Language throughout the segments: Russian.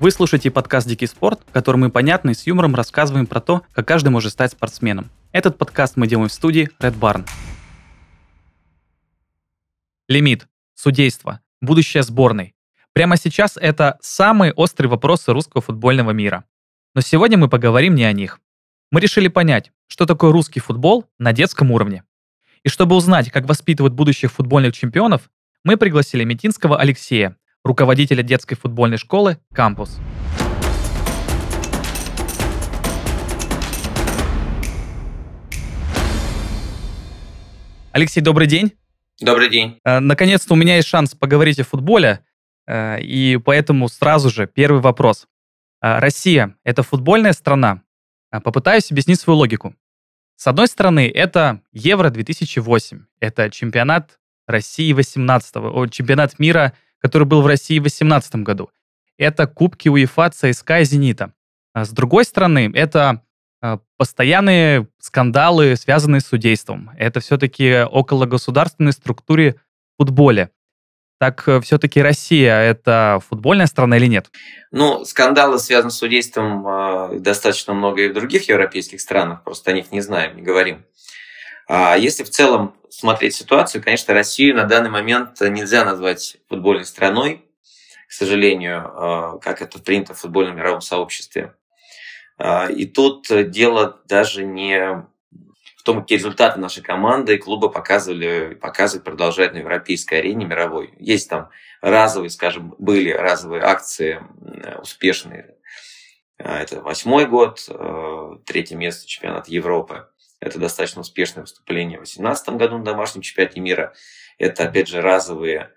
Вы слушаете подкаст «Дикий спорт», в котором мы понятно и с юмором рассказываем про то, как каждый может стать спортсменом. Этот подкаст мы делаем в студии Red Barn. Лимит, судейство, будущее сборной. Прямо сейчас это самые острые вопросы русского футбольного мира. Но сегодня мы поговорим не о них. Мы решили понять, что такое русский футбол на детском уровне. И чтобы узнать, как воспитывают будущих футбольных чемпионов, мы пригласили Метинского Алексея, руководителя детской футбольной школы «Кампус». Алексей, добрый день. Добрый день. Э, наконец-то у меня есть шанс поговорить о футболе, э, и поэтому сразу же первый вопрос. Э, Россия – это футбольная страна? Попытаюсь объяснить свою логику. С одной стороны, это Евро-2008, это чемпионат России 18 чемпионат мира – который был в России в 2018 году. Это кубки УЕФА, ЦСКА и Зенита. А с другой стороны, это а, постоянные скандалы, связанные с судейством. Это все-таки около государственной структуре в футболе. Так э, все-таки Россия – это футбольная страна или нет? Ну, скандалы, связанные с судейством, а, достаточно много и в других европейских странах, просто о них не знаем, не говорим. А если в целом смотреть ситуацию, конечно, Россию на данный момент нельзя назвать футбольной страной, к сожалению, а, как это принято в футбольном мировом сообществе. А, и тут дело даже не в том, какие результаты нашей команды и клуба показывали, показывают, продолжают на европейской арене мировой. Есть там разовые, скажем, были разовые акции успешные. Это восьмой год, третье место чемпионата Европы. Это достаточно успешное выступление в 2018 году на домашнем чемпионате мира. Это, опять же, разовые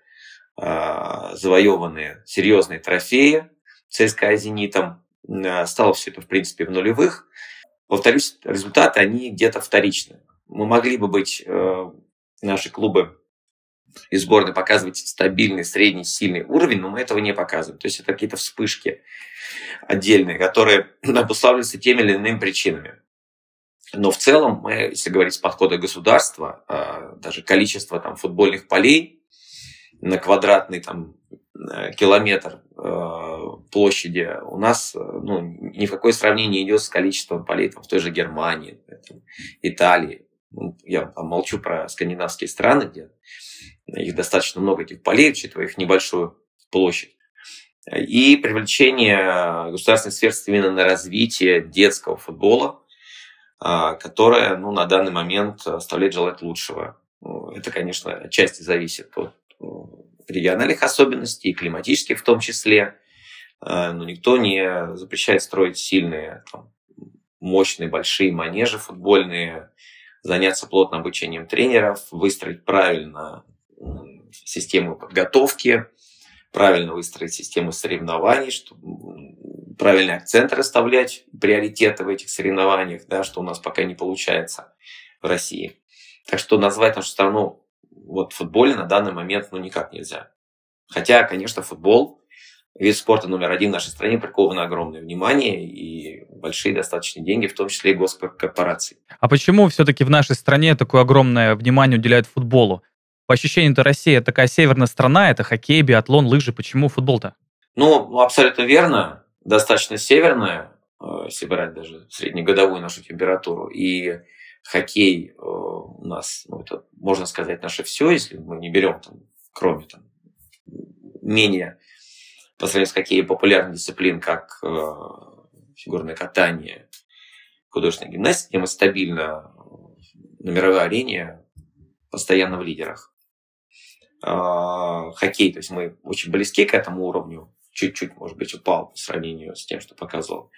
э, завоеванные серьезные трофеи ЦСКА «Зенитом». Э, стало все это, в принципе, в нулевых. Повторюсь, результаты, они где-то вторичны. Мы могли бы быть, э, наши клубы и сборной показывать стабильный, средний, сильный уровень, но мы этого не показываем. То есть это какие-то вспышки отдельные, которые обуславливаются теми или иными причинами. Но в целом, мы, если говорить с подхода государства, а, даже количество там, футбольных полей на квадратный там, э, километр э, площади у нас ну, ни в какое сравнение не идет с количеством полей там, в той же Германии, там, Италии. Ну, я молчу про скандинавские страны, где их достаточно много этих полей, учитывая их небольшую площадь. И привлечение государственных средств именно на развитие детского футбола, которая ну, на данный момент оставляет желать лучшего. Ну, это, конечно, отчасти зависит от региональных особенностей, и климатических в том числе. А, но никто не запрещает строить сильные, там, мощные, большие манежи футбольные, заняться плотным обучением тренеров, выстроить правильно систему подготовки, правильно выстроить систему соревнований, чтобы правильный акцент расставлять, приоритеты в этих соревнованиях, да, что у нас пока не получается в России. Так что назвать нашу страну вот футболе на данный момент ну никак нельзя. Хотя, конечно, футбол вид спорта номер один в нашей стране приковано огромное внимание и большие достаточно деньги, в том числе и госкорпорации. А почему все-таки в нашей стране такое огромное внимание уделяют футболу? По ощущению-то Россия такая северная страна, это хоккей, биатлон, лыжи. Почему футбол-то? Ну, абсолютно верно достаточно северная, э, если брать даже среднегодовую нашу температуру, и хоккей э, у нас, ну, это, можно сказать, наше все, если мы не берем, там, кроме там, менее по сравнению с хоккеем популярных дисциплин, как э, фигурное катание, художественная гимнастика, мы стабильно на мировой арене постоянно в лидерах. Э, хоккей, то есть мы очень близки к этому уровню, чуть-чуть, может быть, упал по сравнению с тем, что показывал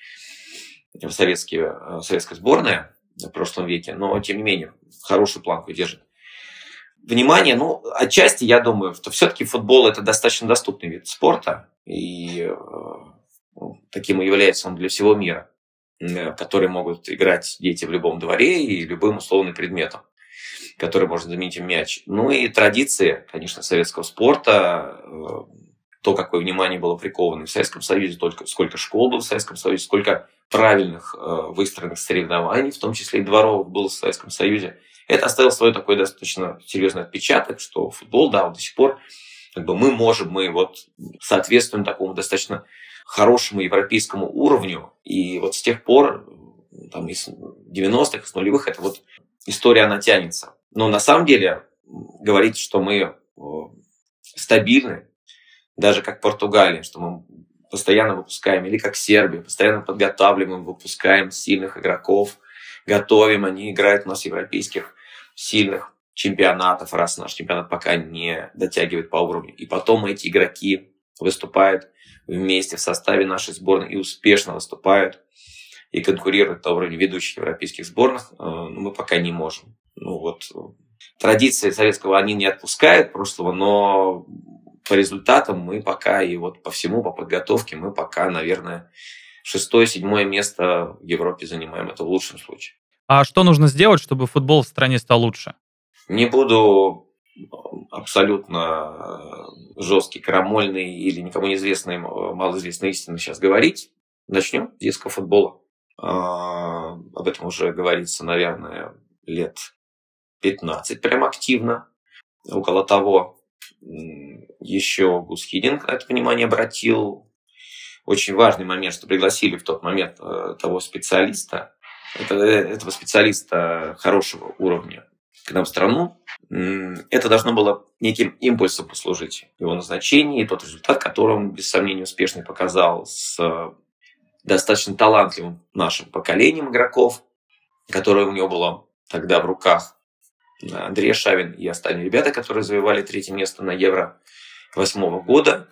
в советские, э, советская сборная в прошлом веке, но, тем не менее, хорошую планку держит. Внимание, ну, отчасти, я думаю, что все-таки футбол – это достаточно доступный вид спорта, и э, ну, таким и является он для всего мира, э, который могут играть дети в любом дворе и любым условным предметом который можно заменить мяч. Ну и традиции, конечно, советского спорта, то, какое внимание было приковано в Советском Союзе, только сколько школ было в Советском Союзе, сколько правильных э, выстроенных соревнований, в том числе и дворовых, было в Советском Союзе. Это оставило свой такой достаточно серьезный отпечаток, что футбол, да, до сих пор как бы мы можем, мы вот соответствуем такому достаточно хорошему европейскому уровню. И вот с тех пор, там, из 90-х, из нулевых, это вот история, она тянется. Но на самом деле говорить, что мы стабильны, даже как Португалия, что мы постоянно выпускаем, или как Сербия, постоянно подготавливаем, выпускаем сильных игроков, готовим, они играют у нас европейских сильных чемпионатов, раз наш чемпионат пока не дотягивает по уровню. И потом эти игроки выступают вместе в составе нашей сборной и успешно выступают и конкурируют на уровне ведущих европейских сборных, э, но мы пока не можем. Ну вот традиции советского они не отпускают прошлого, но по результатам мы пока и вот по всему, по подготовке мы пока, наверное, шестое, седьмое место в Европе занимаем. Это в лучшем случае. А что нужно сделать, чтобы футбол в стране стал лучше? Не буду абсолютно жесткий, крамольный или никому неизвестный, малоизвестные истины сейчас говорить. Начнем с детского футбола. А, об этом уже говорится, наверное, лет 15 прям активно. Около того еще Гус Хидинг это внимание обратил. Очень важный момент, что пригласили в тот момент э, того специалиста, это, этого специалиста хорошего уровня к нам в страну. Это должно было неким импульсом послужить его назначение и тот результат, который он, без сомнения, успешный показал с достаточно талантливым нашим поколением игроков, которое у него было тогда в руках. Андрей Шавин и остальные ребята, которые завоевали третье место на Евро восьмого года.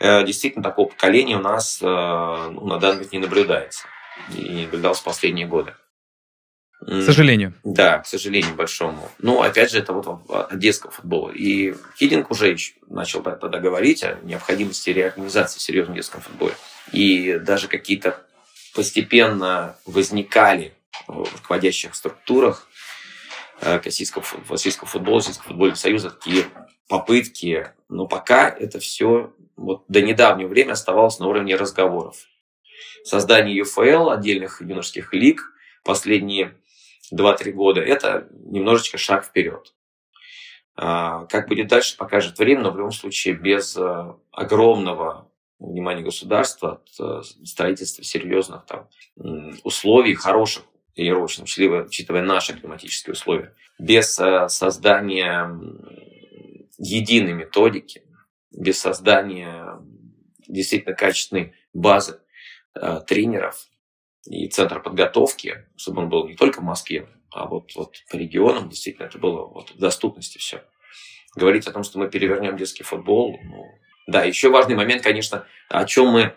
Э, действительно, такого поколения у нас э, ну, на данный момент не наблюдается. И не наблюдалось в последние годы. К сожалению. Да, к сожалению большому. Но, опять же, это вот от детского футбола. И Хидинг уже начал тогда говорить о необходимости реорганизации в серьезном детском футболе. И даже какие-то постепенно возникали в руководящих структурах Э, российского, российского футбола, Российского футбольного союза такие попытки, но пока это все вот до недавнего времени оставалось на уровне разговоров. Создание ЮФЛ, отдельных юношеских лиг последние 2-3 года – это немножечко шаг вперед. А, как будет дальше, покажет время, но в любом случае без э, огромного внимания государства, э, строительства серьезных там, условий, хороших тренировочном, учитывая наши климатические условия, без э, создания единой методики, без создания действительно качественной базы э, тренеров и центра подготовки, чтобы он был не только в Москве, а вот, вот по регионам, действительно, это было вот в доступности все. Говорить о том, что мы перевернем детский футбол, ну, да, еще важный момент, конечно, о чем мы,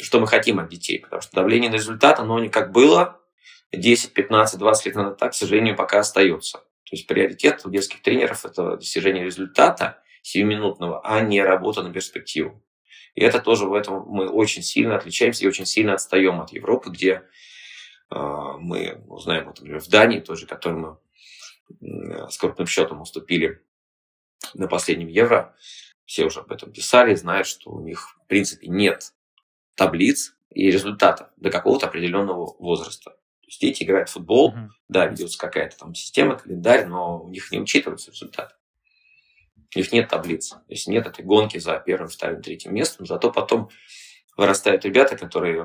что мы хотим от детей, потому что давление на результат, оно не как было, 10, 15, 20 лет назад так, к сожалению, пока остается. То есть приоритет у детских тренеров – это достижение результата сиюминутного, а не работа на перспективу. И это тоже в этом мы очень сильно отличаемся и очень сильно отстаем от Европы, где э, мы ну, знаем, вот, например, в Дании тоже, которой мы э, с крупным счетом уступили на последнем Евро, все уже об этом писали, знают, что у них, в принципе, нет таблиц и результатов до какого-то определенного возраста. Есть дети играют в футбол, uh-huh. да, ведется какая-то там система, календарь, но у них не учитывается результат. У них нет таблиц. То есть нет этой гонки за первым, вторым, третьим местом. Зато потом вырастают ребята, которые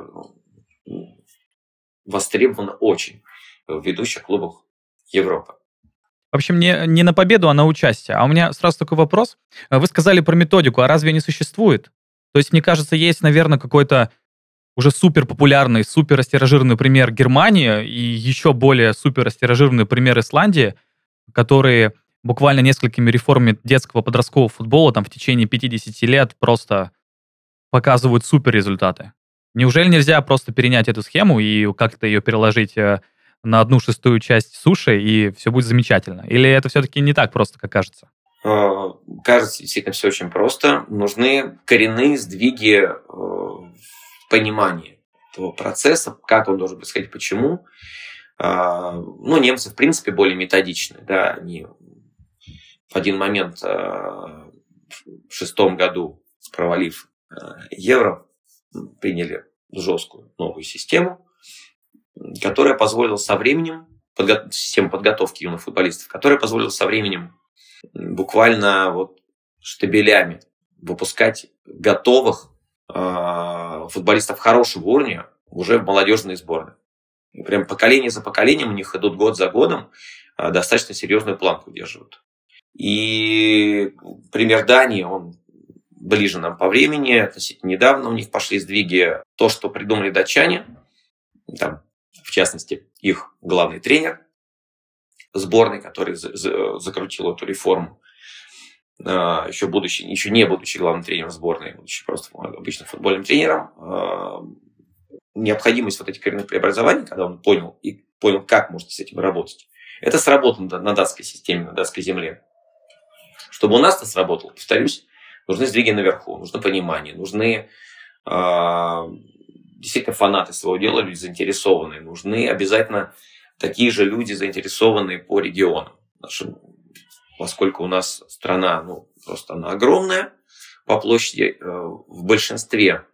ну, востребованы очень в ведущих клубах Европы. В общем, не, не на победу, а на участие. А у меня сразу такой вопрос. Вы сказали про методику, а разве не существует? То есть, мне кажется, есть, наверное, какой-то уже супер популярный, супер растиражированный пример Германии и еще более супер растиражированный пример Исландии, которые буквально несколькими реформами детского подросткового футбола там в течение 50 лет просто показывают супер результаты. Неужели нельзя просто перенять эту схему и как-то ее переложить э, на одну шестую часть суши, и все будет замечательно? Или это все-таки не так просто, как кажется? А, кажется, действительно все очень просто. Нужны коренные сдвиги э, понимание этого процесса, как он должен происходить, почему. А, ну, немцы, в принципе, более методичны. Да, они в один момент а, в шестом году, провалив а, евро, приняли жесткую новую систему, которая позволила со временем, подго- систему подготовки юных футболистов, которая позволила со временем буквально вот штабелями выпускать готовых футболистов хорошего уровня уже в молодежной сборной. Прям поколение за поколением у них идут год за годом, э, достаточно серьезную планку удерживают. И пример Дании, он ближе нам по времени, относительно недавно у них пошли сдвиги. То, что придумали датчане, там, в частности, их главный тренер сборной, который закрутил эту реформу, еще, будучи, еще не будучи главным тренером сборной, будучи просто обычным футбольным тренером, а, необходимость вот этих коренных преобразований, когда он понял и понял, как можно с этим работать, это сработало на датской системе, на датской земле. Чтобы у нас это сработало, повторюсь, нужны сдвиги наверху, нужно понимание, нужны э, действительно фанаты своего дела, люди заинтересованные, нужны обязательно такие же люди, заинтересованные по регионам. Нашим, поскольку у нас страна, ну, просто она огромная, по площади э, в большинстве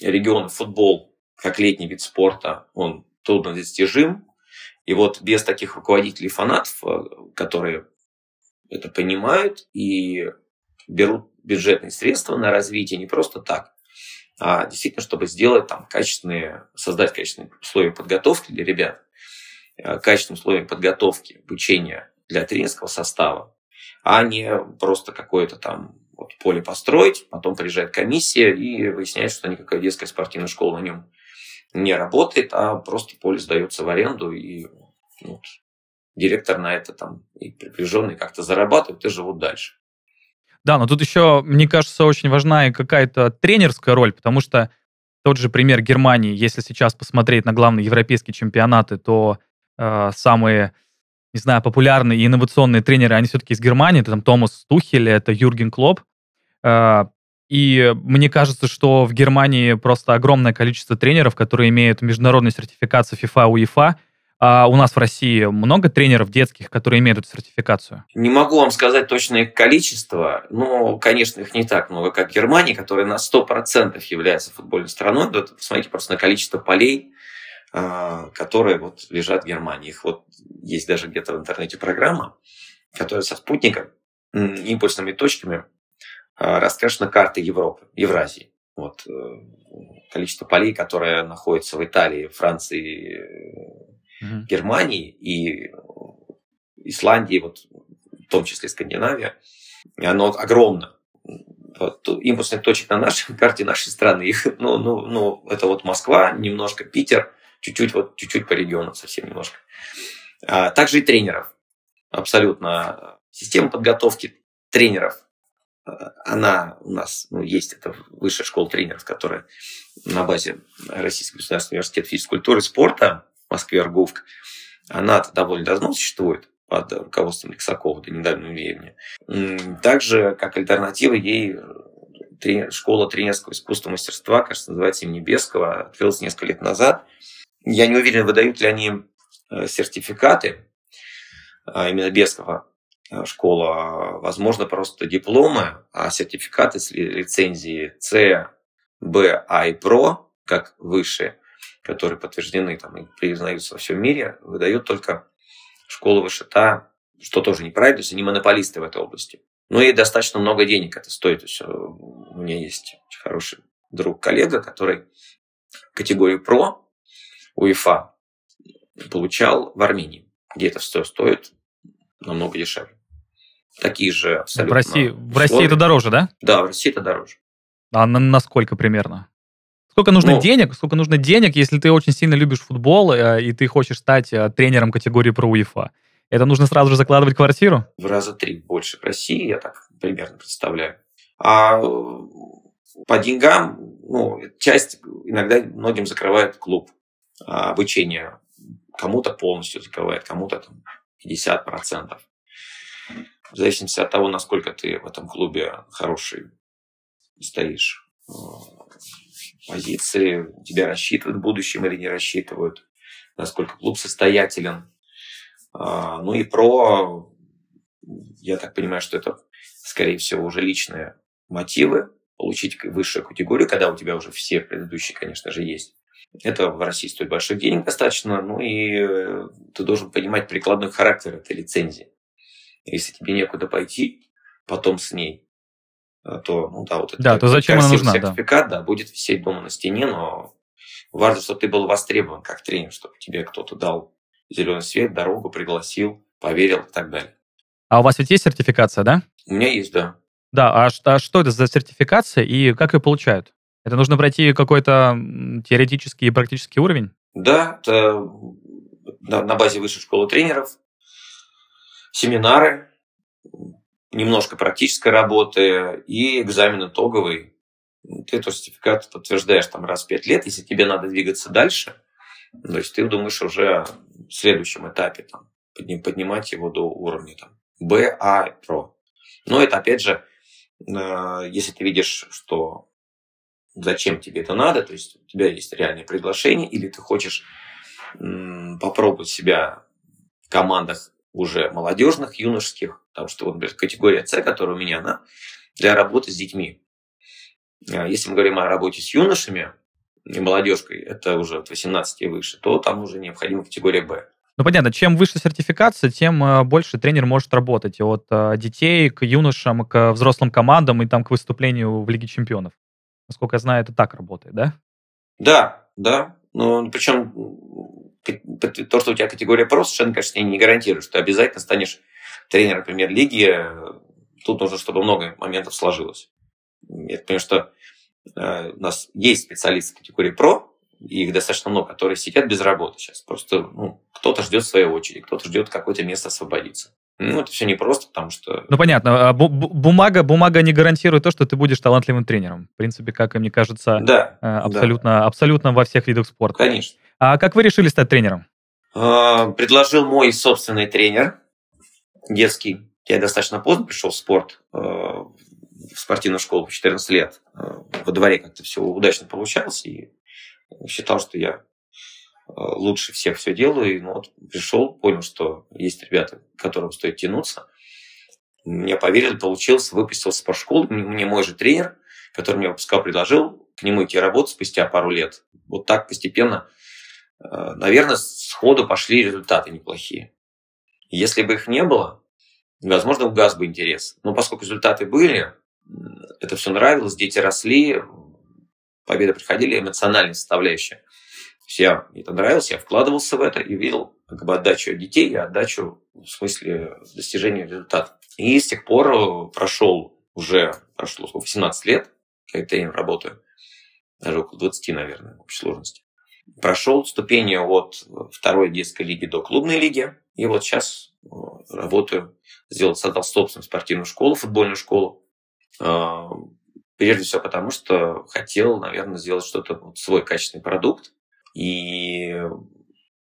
регионов футбол, как летний вид спорта, он трудно достижим. И вот без таких руководителей фанатов, э, которые это понимают и берут бюджетные средства на развитие не просто так, а действительно, чтобы сделать там качественные, создать качественные условия подготовки для ребят, э, качественные условия подготовки, обучения для тренерского состава, а не просто какое-то там вот поле построить, потом приезжает комиссия и выясняется, что никакая детская спортивная школа на нем не работает, а просто поле сдается в аренду, и ну, директор на это там и приближенные как-то зарабатывают и живут дальше. Да, но тут еще, мне кажется, очень важна и какая-то тренерская роль, потому что тот же пример Германии, если сейчас посмотреть на главные европейские чемпионаты, то э, самые, не знаю, популярные и инновационные тренеры, они все-таки из Германии. Это там Томас Тухель, это Юрген Клоп. Э, и мне кажется, что в Германии просто огромное количество тренеров, которые имеют международную сертификацию FIFA, UEFA, а у нас в России много тренеров детских, которые имеют эту сертификацию? Не могу вам сказать точное количество, но, конечно, их не так много, как в Германии, которая на 100% является футбольной страной. Да, посмотрите просто на количество полей, которые вот лежат в Германии. Их вот есть даже где-то в интернете программа, которая со спутником, импульсными точками а, раскрашена карта Европы, Евразии. Вот э, количество полей, которые находятся в Италии, Франции, угу. Германии и Исландии, вот, в том числе Скандинавия, оно огромно. Вот, импульсных точек на нашей карте нашей страны, их, ну, ну, ну, это вот Москва, немножко Питер, чуть-чуть вот чуть-чуть по регионам, совсем немножко. А, также и тренеров. Абсолютно. Система подготовки тренеров, а, она у нас ну, есть, это высшая школа тренеров, которая на базе Российского государственного университета физической культуры и спорта в Москве Арговка, она довольно давно существует под руководством Лексакова до недавнего времени. Также, как альтернатива ей, тренер, школа тренерского искусства мастерства, кажется, называется имени Бескова, открылась несколько лет назад. Я не уверен, выдают ли они э, сертификаты, а именно Бескова э, школа, возможно, просто дипломы, а сертификаты с лицензией С, Б, А и ПРО, как высшие, которые подтверждены там, и признаются во всем мире, выдают только школа вышита, что тоже неправильно, то есть они монополисты в этой области. Ну и достаточно много денег это стоит. То есть э, у меня есть очень хороший друг, коллега, который категорию ПРО УЕФА получал в Армении, где это все стоит намного дешевле. Такие же абсолютно. В России, в России это дороже, да? Да, в России это дороже. А на, на сколько примерно? Сколько нужно ну, денег? Сколько нужно денег, если ты очень сильно любишь футбол э, и ты хочешь стать э, тренером категории про УЕФА? Это нужно сразу же закладывать квартиру? В раза три больше в России, я так примерно представляю. А по деньгам, ну, часть иногда многим закрывает клуб а, обучение. Кому-то полностью закрывает, кому-то там 50%. В зависимости от того, насколько ты в этом клубе хороший стоишь позиции, тебя рассчитывают в будущем или не рассчитывают, насколько клуб состоятелен. А, ну и про, я так понимаю, что это, скорее всего, уже личные мотивы, получить высшую категорию, когда у тебя уже все предыдущие, конечно же, есть. Это в России стоит больших денег достаточно, ну и э, ты должен понимать прикладной характер этой лицензии. Если тебе некуда пойти потом с ней, то, ну да, вот это да, то зачем она нужна, сертификат, да. да, будет висеть дома на стене, но важно, чтобы ты был востребован как тренер, чтобы тебе кто-то дал зеленый свет, дорогу, пригласил, поверил и так далее. А у вас ведь есть сертификация, да? У меня есть, да. Да, а, а что это за сертификация и как ее получают? Это нужно пройти какой-то теоретический и практический уровень? Да, это на, базе высшей школы тренеров, семинары, немножко практической работы и экзамен итоговый. Ты этот сертификат подтверждаешь там раз в пять лет, если тебе надо двигаться дальше, то есть ты думаешь уже в следующем этапе там, поднимать его до уровня там, B, A, Pro. Но это опять же, э, если ты видишь, что зачем тебе это надо, то есть у тебя есть реальное приглашение, или ты хочешь попробовать себя в командах уже молодежных, юношеских, потому что вот, например, категория С, которая у меня, она для работы с детьми. А если мы говорим о работе с юношами и молодежкой, это уже от 18 и выше, то там уже необходима категория Б. Ну, понятно, чем выше сертификация, тем э, больше тренер может работать. От э, детей к юношам, к взрослым командам и там к выступлению в Лиге чемпионов. Насколько я знаю, это так работает, да? Да, да. Ну, причем то, что у тебя категория про, совершенно, конечно, не гарантирует, что ты обязательно станешь тренером премьер-лиги. Тут нужно, чтобы много моментов сложилось. Я понимаю, что э, у нас есть специалисты категории про, их достаточно много, которые сидят без работы сейчас. Просто ну, кто-то ждет своей очереди, кто-то ждет какое-то место освободиться. Ну, это все непросто, потому что... Ну, понятно. А бумага, бумага не гарантирует то, что ты будешь талантливым тренером. В принципе, как и мне кажется, да, э, абсолютно, да. абсолютно во всех видах спорта. Конечно. А как вы решили стать тренером? А, предложил мой собственный тренер, детский. Я достаточно поздно пришел в спорт, э, в спортивную школу в 14 лет. Э, во дворе как-то все удачно получалось, и считал, что я лучше всех все делаю. И ну, вот пришел, понял, что есть ребята, к которым стоит тянуться. Мне поверили, получился, выпустил в спортшколу. Мне мой же тренер, который мне выпускал, предложил к нему идти работать спустя пару лет. Вот так постепенно Э, наверное, сходу пошли результаты неплохие. Если бы их не было, возможно, угас бы интерес. Но поскольку результаты были, это все нравилось, дети росли, победы приходили, эмоциональная составляющая. Я, мне это нравилось, я вкладывался в это и видел как бы отдачу от детей и отдачу в смысле достижения результата. И с тех пор э, прошел уже, прошло сколько, 18 лет, как я тренер работаю, даже около 20, наверное, в общей сложности прошел ступени от второй детской лиги до клубной лиги. И вот сейчас э, работаю, сделал, создал собственную спортивную школу, футбольную школу. Э, прежде всего потому, что хотел, наверное, сделать что-то, вот, свой качественный продукт. И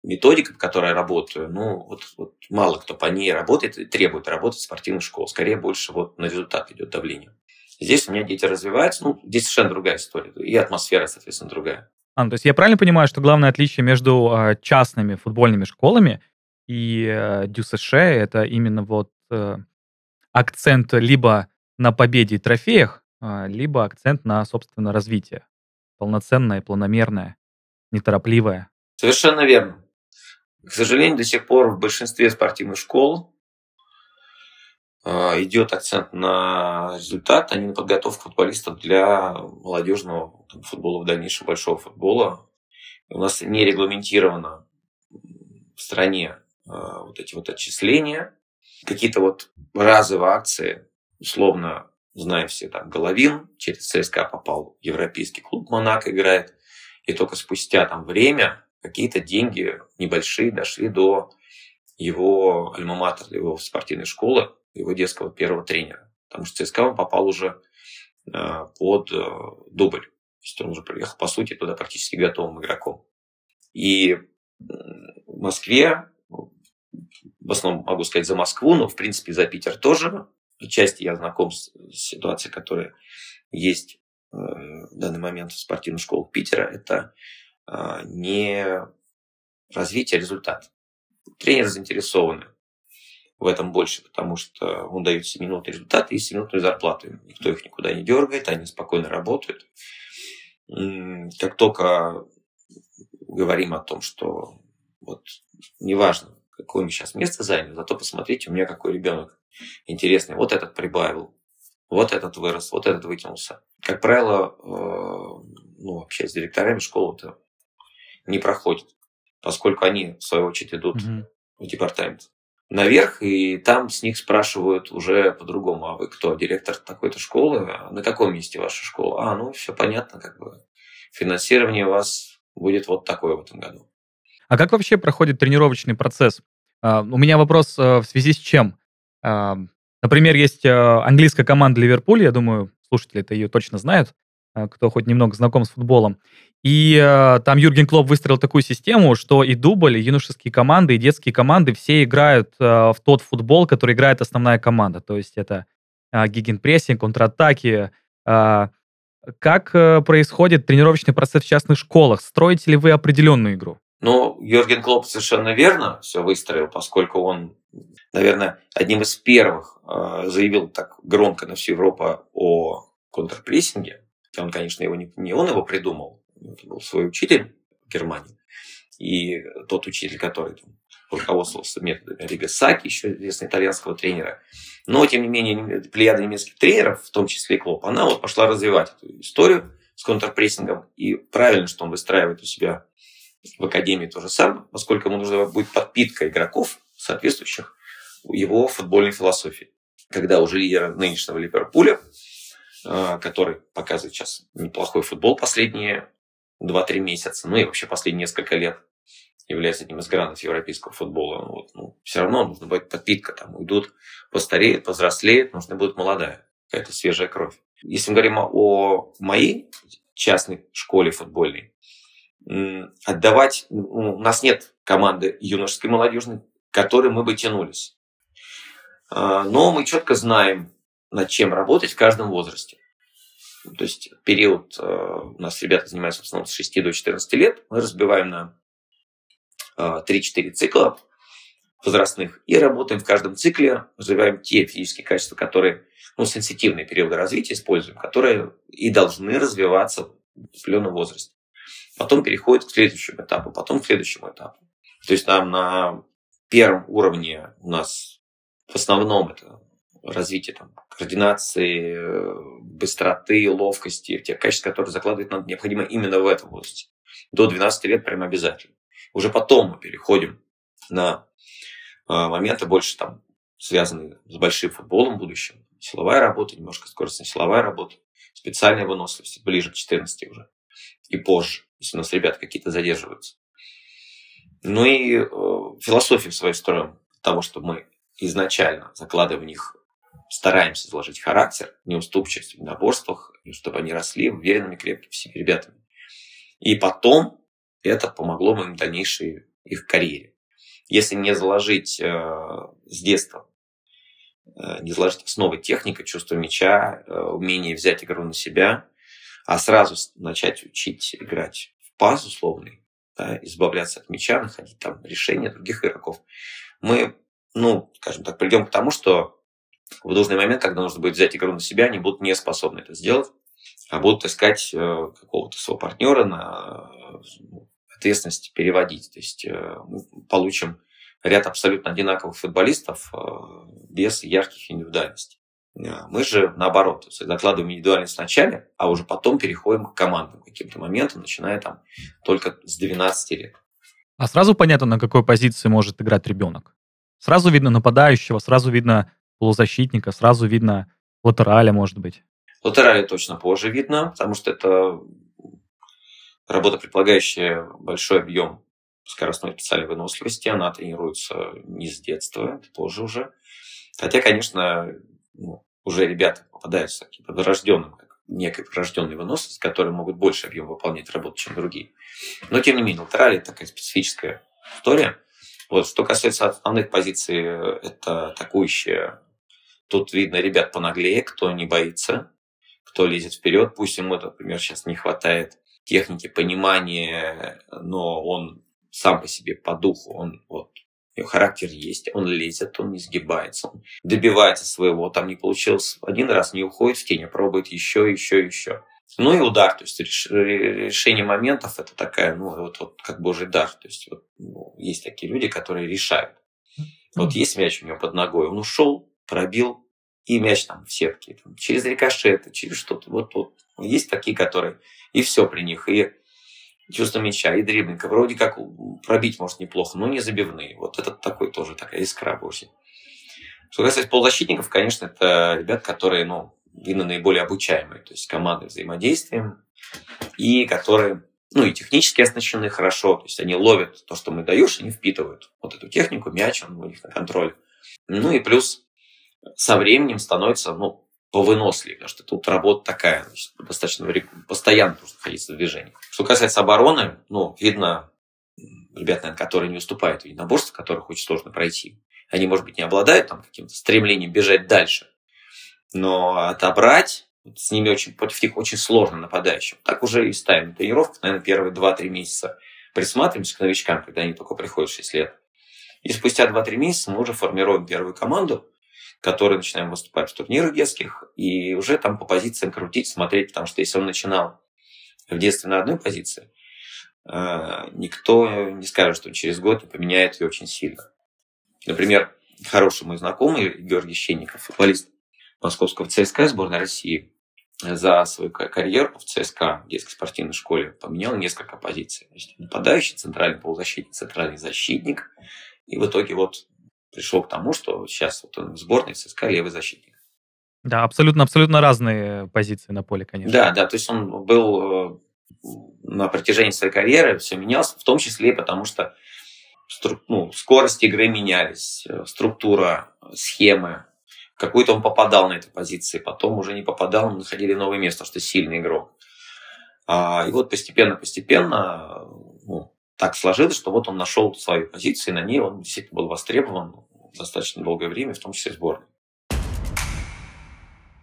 методика, по которой я работаю, ну, вот, вот мало кто по ней работает и требует работать в спортивной школе. Скорее больше вот на результат идет давление. Здесь у меня дети развиваются, ну, здесь совершенно другая история. И атмосфера, соответственно, другая. А, ну, то есть я правильно понимаю, что главное отличие между э, частными футбольными школами и э, ДЮСШ это именно вот э, акцент либо на победе и трофеях, э, либо акцент на, собственно, развитие. Полноценное, планомерное, неторопливое. Совершенно верно. К сожалению, до сих пор в большинстве спортивных школ а, идет акцент на результат, а не на подготовку футболистов для молодежного футбола, в дальнейшем большого футбола. У нас не регламентировано в стране а, вот эти вот отчисления, какие-то вот разовые акции, условно, знаем все, там, Головин через ЦСКА попал европейский клуб, Монако играет, и только спустя там время какие-то деньги небольшие дошли до его альма-матер, его спортивной школы, его детского первого тренера. Потому что ЦСКА он попал уже э, под э, дубль. То есть он уже приехал, по сути, туда практически готовым игроком. И в Москве, в основном могу сказать за Москву, но в принципе за Питер тоже. Отчасти я знаком с ситуацией, которая есть в данный момент в спортивных школах Питера. Это не развитие, а результат. Тренеры заинтересованы в этом больше, потому что он дает 7-минутный результат и 7-минутную зарплату. Никто их никуда не дергает, они спокойно работают. Как только говорим о том, что вот неважно, какое мы сейчас место заняли, зато посмотрите, у меня какой ребенок интересный. Вот этот прибавил, вот этот вырос, вот этот вытянулся. Как правило, э, ну, общаясь с директорами, школы это не проходит, поскольку они, в свою очередь, идут mm в департамент наверх, и там с них спрашивают уже по-другому, а вы кто, директор такой-то школы, а на каком месте ваша школа? А, ну, все понятно, как бы финансирование у вас будет вот такое в этом году. А как вообще проходит тренировочный процесс? Uh, у меня вопрос uh, в связи с чем? Uh, например, есть английская команда Ливерпуль, я думаю, слушатели это ее точно знают, кто хоть немного знаком с футболом. И э, там Юрген Клоп выстроил такую систему, что и дубль, и юношеские команды, и детские команды все играют э, в тот футбол, который играет основная команда. То есть это э, гигенпрессинг, контратаки. Э, как э, происходит тренировочный процесс в частных школах? Строите ли вы определенную игру? Ну, Юрген Клоп совершенно верно все выстроил, поскольку он, наверное, одним из первых э, заявил так громко на всю Европу о контрпрессинге. Он, конечно, его не, не он его придумал, это был свой учитель в Германии. И тот учитель, который там, руководствовался методами Рига Саки, еще известного итальянского тренера. Но, тем не менее, плеяда немецких тренеров, в том числе и Клоп, она вот пошла развивать эту историю с контрпрессингом. И правильно, что он выстраивает у себя в Академии то же самое, поскольку ему нужна будет подпитка игроков, соответствующих его футбольной философии. Когда уже лидер нынешнего Ливерпуля, а, который показывает сейчас неплохой футбол последние 2-3 месяца, ну и вообще последние несколько лет является одним из гранов европейского футбола. Вот, ну, все равно нужно будет подпитка, там уйдут, постареет, повзрослеет, нужна будет молодая, какая-то свежая кровь. Если мы говорим о моей частной школе футбольной, отдавать... Ну, у нас нет команды юношеской молодежной, к которой мы бы тянулись. А, но мы четко знаем, над чем работать в каждом возрасте. То есть период э, у нас ребята занимаются в основном с 6 до 14 лет. Мы разбиваем на 3-4 э, цикла возрастных и работаем в каждом цикле, развиваем те физические качества, которые, ну, сенситивные периоды развития используем, которые и должны развиваться в определенном возрасте. Потом переходит к следующему этапу, потом к следующему этапу. То есть там на первом уровне у нас в основном это развитие там, координации, быстроты, ловкости, тех качеств, которые закладывать надо необходимо именно в этом возрасте. До 12 лет прям обязательно. Уже потом мы переходим на а, моменты больше там связанные с большим футболом в будущем. Силовая работа, немножко скоростная силовая работа, специальная выносливость, ближе к 14 уже. И позже, если у нас ребята какие-то задерживаются. Ну и э, философию свою строим того, что мы изначально закладываем в них стараемся заложить характер, неуступчивость в наборствах, чтобы они росли уверенными, крепкими в себе ребятами. И потом это помогло моим дальнейшей их карьере. Если не заложить э, с детства, э, не заложить основы техника, чувство мяча, э, умение взять игру на себя, а сразу начать учить играть в пас условный, да, избавляться от мяча, находить там решения других игроков, мы, ну, скажем так, придем к тому, что в нужный момент, когда нужно будет взять игру на себя, они будут не способны это сделать, а будут искать э, какого-то своего партнера на ну, ответственность переводить. То есть э, мы получим ряд абсолютно одинаковых футболистов э, без ярких индивидуальностей. Мы же наоборот, закладываем индивидуальность вначале, а уже потом переходим к командным каким-то моментам, начиная там только с 12 лет. А сразу понятно, на какой позиции может играть ребенок? Сразу видно нападающего, сразу видно полузащитника, сразу видно латераля, может быть. Латераля точно позже видно, потому что это работа, предполагающая большой объем скоростной специальной выносливости. Она тренируется не с детства, это позже уже. Хотя, конечно, ну, уже ребята попадаются такие подрожденным, как некой прирожденной выносливость, которые могут больше объем выполнять работу, чем другие. Но, тем не менее, латерали – такая специфическая история. Вот, что касается основных позиций, это атакующая Тут видно ребят понаглее, кто не боится, кто лезет вперед. Пусть ему, например, сейчас не хватает техники, понимания, но он сам по себе, по духу, он вот характер есть, он лезет, он не сгибается, он добивается своего, там не получилось один раз, не уходит в тень, а пробует еще, еще, еще. Ну и удар, то есть решение моментов это такая, ну вот, вот как божий дар, то есть вот, ну, есть такие люди, которые решают. Вот есть мяч у него под ногой, он ушел, пробил, и мяч там в сетке, там, через рикошеты, через что-то. Вот, вот есть такие, которые и все при них, и чувство мяча, и дриблинг. Вроде как пробить может неплохо, но не забивные. Вот это такой тоже такая искра божья. Что касается полузащитников, конечно, это ребят, которые, ну, видно, наиболее обучаемые, то есть командным взаимодействием, и которые, ну, и технически оснащены хорошо, то есть они ловят то, что мы даешь, они впитывают вот эту технику, мяч, он у них на контроле. Ну и плюс со временем становится, ну, повыносливее, потому что тут работа такая, значит, достаточно постоянно нужно находиться в движении. Что касается обороны, ну, видно, ребят, наверное, которые не уступают в единоборствах, которых очень сложно пройти. Они, может быть, не обладают там каким-то стремлением бежать дальше, но отобрать с ними очень, против них очень сложно нападающим. Так уже и ставим тренировку, наверное, первые 2-3 месяца присматриваемся к новичкам, когда они только приходят 6 лет. И спустя 2-3 месяца мы уже формируем первую команду, которые начинаем выступать в турнирах детских, и уже там по позициям крутить, смотреть, потому что если он начинал в детстве на одной позиции, э, никто не скажет, что через год не поменяет ее очень сильно. Например, хороший мой знакомый Георгий Щенников, футболист московского ЦСКА сборной России, за свою карьеру в ЦСКА в детской спортивной школе поменял несколько позиций. Есть нападающий, центральный полузащитник, центральный защитник. И в итоге вот пришел к тому, что сейчас вот он в сборной ЦСКА левый защитник. Да, абсолютно, абсолютно разные позиции на поле, конечно. Да, да, то есть он был э, на протяжении своей карьеры, все менялся, в том числе и потому, что ну, скорость игры менялись, э, структура, схемы. Какой-то он попадал на этой позиции, потом уже не попадал, мы находили новое место, что сильный игрок. А, и вот постепенно-постепенно так сложилось, что вот он нашел свою позицию, и на ней он действительно был востребован достаточно долгое время, в том числе сборной.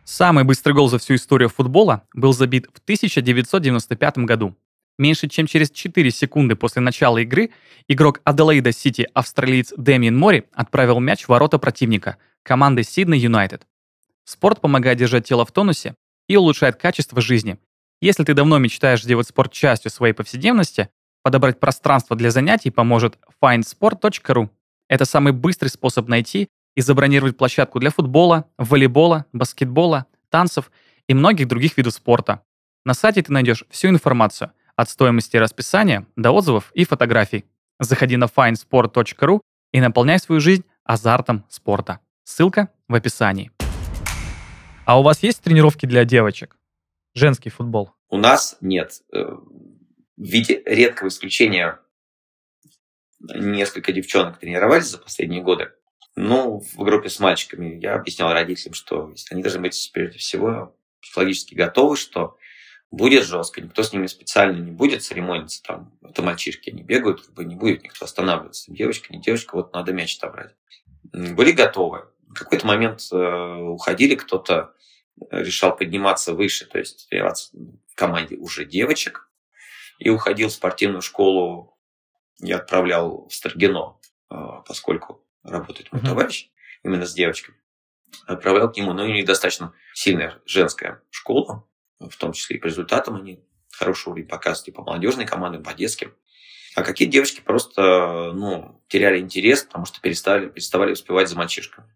Самый быстрый гол за всю историю футбола был забит в 1995 году. Меньше чем через 4 секунды после начала игры игрок Аделаида Сити, австралиец Дэмиен Мори, отправил мяч в ворота противника, команды Сидней Юнайтед. Спорт помогает держать тело в тонусе и улучшает качество жизни. Если ты давно мечтаешь сделать спорт частью своей повседневности, Подобрать пространство для занятий поможет findsport.ru. Это самый быстрый способ найти и забронировать площадку для футбола, волейбола, баскетбола, танцев и многих других видов спорта. На сайте ты найдешь всю информацию от стоимости расписания до отзывов и фотографий. Заходи на findsport.ru и наполняй свою жизнь азартом спорта. Ссылка в описании. А у вас есть тренировки для девочек? Женский футбол? У нас нет. Э, в виде редкого исключения несколько девчонок тренировались за последние годы. Ну, в группе с мальчиками я объяснял родителям, что они должны быть, прежде всего, психологически готовы, что будет жестко, никто с ними специально не будет церемониться, там, это мальчишки, они бегают, как бы не будет никто останавливаться, девочка, не девочка, вот надо мяч отобрать. Были готовы. В какой-то момент э, уходили, кто-то решал подниматься выше, то есть в команде уже девочек, и уходил в спортивную школу. Я отправлял в Строгино, а, поскольку работает мой mm-hmm. товарищ именно с девочками. Отправлял к нему, но у них достаточно сильная женская школа, в том числе и по результатам они хороший уровень показывают и по молодежной команде, по детским. А какие девочки просто ну, теряли интерес, потому что перестали, переставали успевать за мальчишками.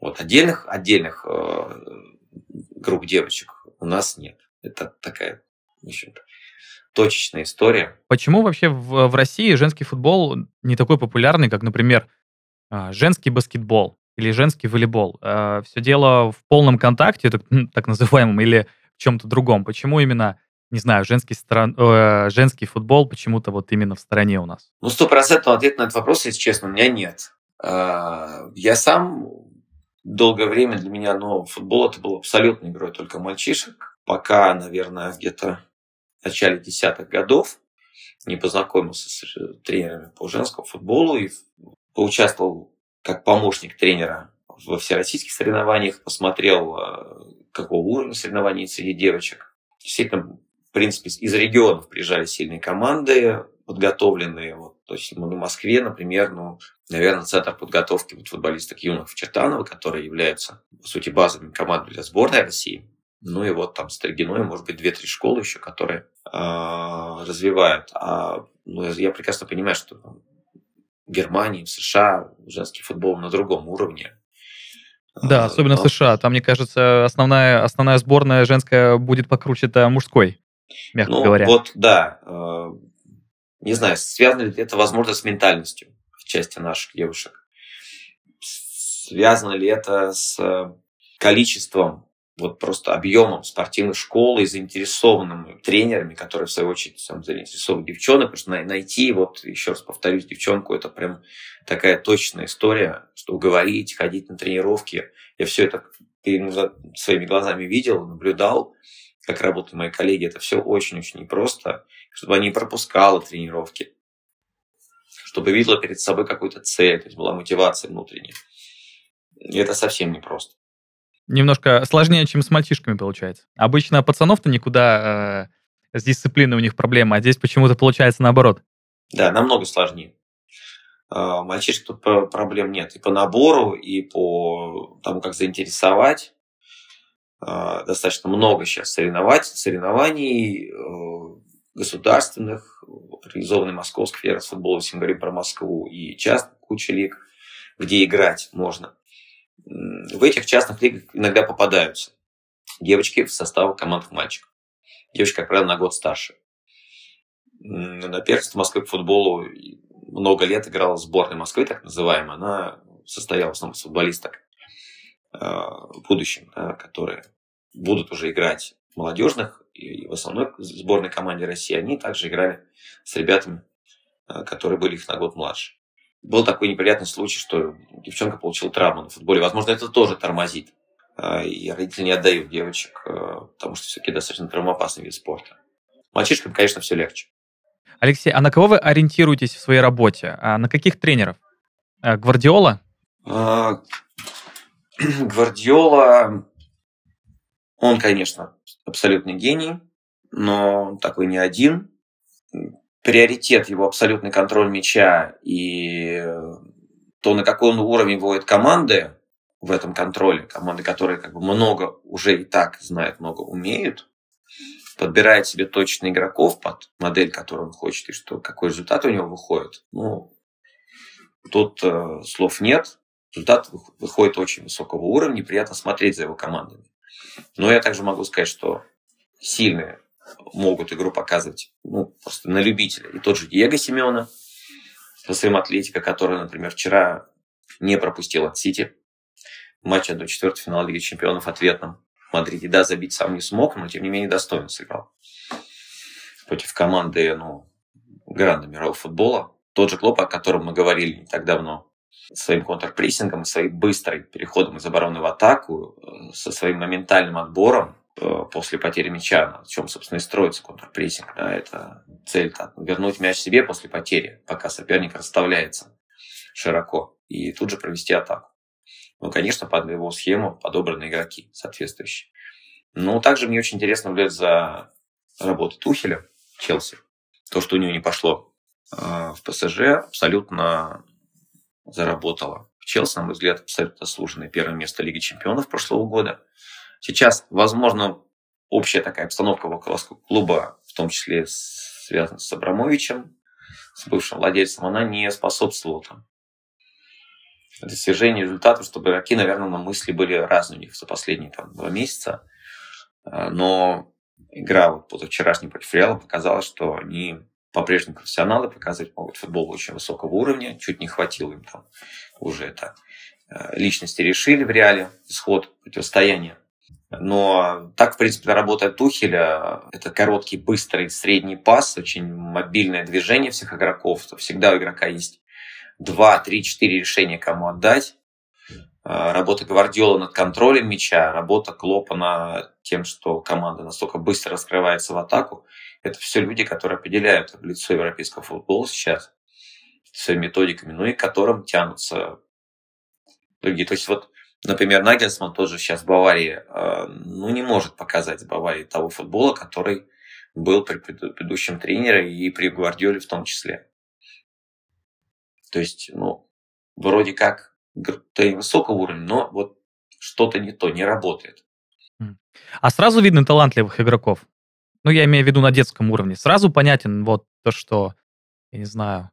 Вот отдельных, отдельных э, групп девочек у нас нет. Это такая, общем-то, точечная история. Почему вообще в, в России женский футбол не такой популярный, как, например, а, женский баскетбол или женский волейбол? А, Все дело в полном контакте, так, так называемом, или в чем-то другом. Почему именно не знаю, женский, стран... э, женский футбол почему-то вот именно в стороне у нас? Ну, стопроцентного ответа на этот вопрос, если честно, у меня нет. А, я сам долгое время для меня, ну, футбол это был абсолютно игрой только мальчишек. Пока, наверное, где-то начале десятых годов, не познакомился с тренерами по женскому футболу и поучаствовал как помощник тренера во всероссийских соревнованиях, посмотрел, э, какого уровня соревнований среди девочек. Действительно, в принципе, из регионов приезжали сильные команды, подготовленные. Вот, то есть в Москве, например, ну, наверное, центр подготовки вот футболисток юных в Чертаново, которые являются, по сути, базовыми командами для сборной России. Ну и вот там Строгино, может быть, две-три школы еще, которые э, развивают. А ну, я прекрасно понимаю, что там, в Германии, в США женский футбол на другом уровне. Да, особенно в США. Там, мне кажется, основная, основная сборная женская будет покруче это мужской, мягко ну, говоря. Вот, да. Не знаю, связано ли это, возможно, с ментальностью в части наших девушек. Связано ли это с количеством вот просто объемом спортивной школы и заинтересованными тренерами, которые, в свою очередь, сам заинтересованы девчонок, потому что найти, вот еще раз повторюсь, девчонку, это прям такая точная история, что говорить, ходить на тренировки. Я все это своими глазами видел, наблюдал, как работают мои коллеги. Это все очень-очень непросто, чтобы они пропускала тренировки, чтобы видела перед собой какую-то цель, то есть была мотивация внутренняя. И это совсем непросто немножко сложнее, чем с мальчишками получается. Обычно пацанов-то никуда э, с дисциплиной у них проблема, а здесь почему-то получается наоборот. Да, намного сложнее. Э, мальчишек тут проблем нет. И по набору, и по тому, как заинтересовать. Э, достаточно много сейчас соревновать, соревнований э, государственных, организованной Московской Федерацией футбола, если мы говорим про Москву, и частных куча лиг, где играть можно в этих частных лигах иногда попадаются девочки в состав команд мальчиков. Девочка, как правило, на год старше. На первенстве Москвы по футболу много лет играла в сборной Москвы, так называемая. Она состояла в основном из футболисток э, в будущем, которые будут уже играть в молодежных и в основной сборной команде России. Они также играли с ребятами, э, которые были их на год младше был такой неприятный случай, что девчонка получила травму на футболе. Возможно, это тоже тормозит. А, и родители не отдают девочек, а, потому что все-таки достаточно травмоопасный вид спорта. Мальчишкам, конечно, все легче. Алексей, а на кого вы ориентируетесь в своей работе? А на каких тренеров? Гвардиола? Гвардиола, он, конечно, абсолютный гений, но такой не один приоритет его абсолютный контроль мяча и то, на какой он уровень вводит команды в этом контроле, команды, которые как бы много уже и так знают, много умеют, подбирает себе точно игроков под модель, которую он хочет, и что какой результат у него выходит. Ну, тут э, слов нет. Результат выходит очень высокого уровня, приятно смотреть за его командами. Но я также могу сказать, что сильные могут игру показывать ну, просто на любителя. И тот же Диего Семена со своим Атлетико, который, например, вчера не пропустил от Сити матча до четвертого финала Лиги Чемпионов ответном в Мадриде. Да, забить сам не смог, но тем не менее достойно сыграл. Против команды, ну, гранда мирового футбола. Тот же Клоп, о котором мы говорили не так давно, своим контрпрессингом, своим быстрым переходом из обороны в атаку, э, со своим моментальным отбором, после потери мяча, на чем, собственно, и строится контрпрессинг. Да, это цель так, вернуть мяч себе после потери, пока соперник расставляется широко, и тут же провести атаку. Ну, конечно, под его схему подобраны игроки соответствующие. Но также мне очень интересно наблюдать за работой Тухеля Челси. То, что у него не пошло э, в ПСЖ, абсолютно заработало. В Челси, на мой взгляд, абсолютно заслуженное первое место Лиги Чемпионов прошлого года. Сейчас, возможно, общая такая обстановка вокруг клуба, в том числе связана с Абрамовичем, с бывшим владельцем, она не способствовала там достижению результатов, чтобы игроки, наверное, на мысли были разные у них за последние там, два месяца. А, но игра вот позавчерашняя против Реала показала, что они по-прежнему профессионалы, показывать могут футбол очень высокого уровня, чуть не хватило им там уже это. А, личности решили в Реале исход противостояния. Но так, в принципе, работает Тухеля. Это короткий, быстрый, средний пас, очень мобильное движение всех игроков. Всегда у игрока есть два, три, четыре решения, кому отдать. А, работа Гвардиола над контролем мяча, работа Клопа над тем, что команда настолько быстро раскрывается в атаку. Это все люди, которые определяют лицо европейского футбола сейчас своими методиками, ну и к которым тянутся другие. То есть вот Например, Нагельсман тоже сейчас в Баварии э, ну, не может показать Баварии того футбола, который был при предыдущем тренере и при Гвардиоле в том числе. То есть, ну, вроде как ты высокого уровня, но вот что-то не то, не работает. А сразу видно талантливых игроков? Ну, я имею в виду на детском уровне. Сразу понятен вот то, что, я не знаю,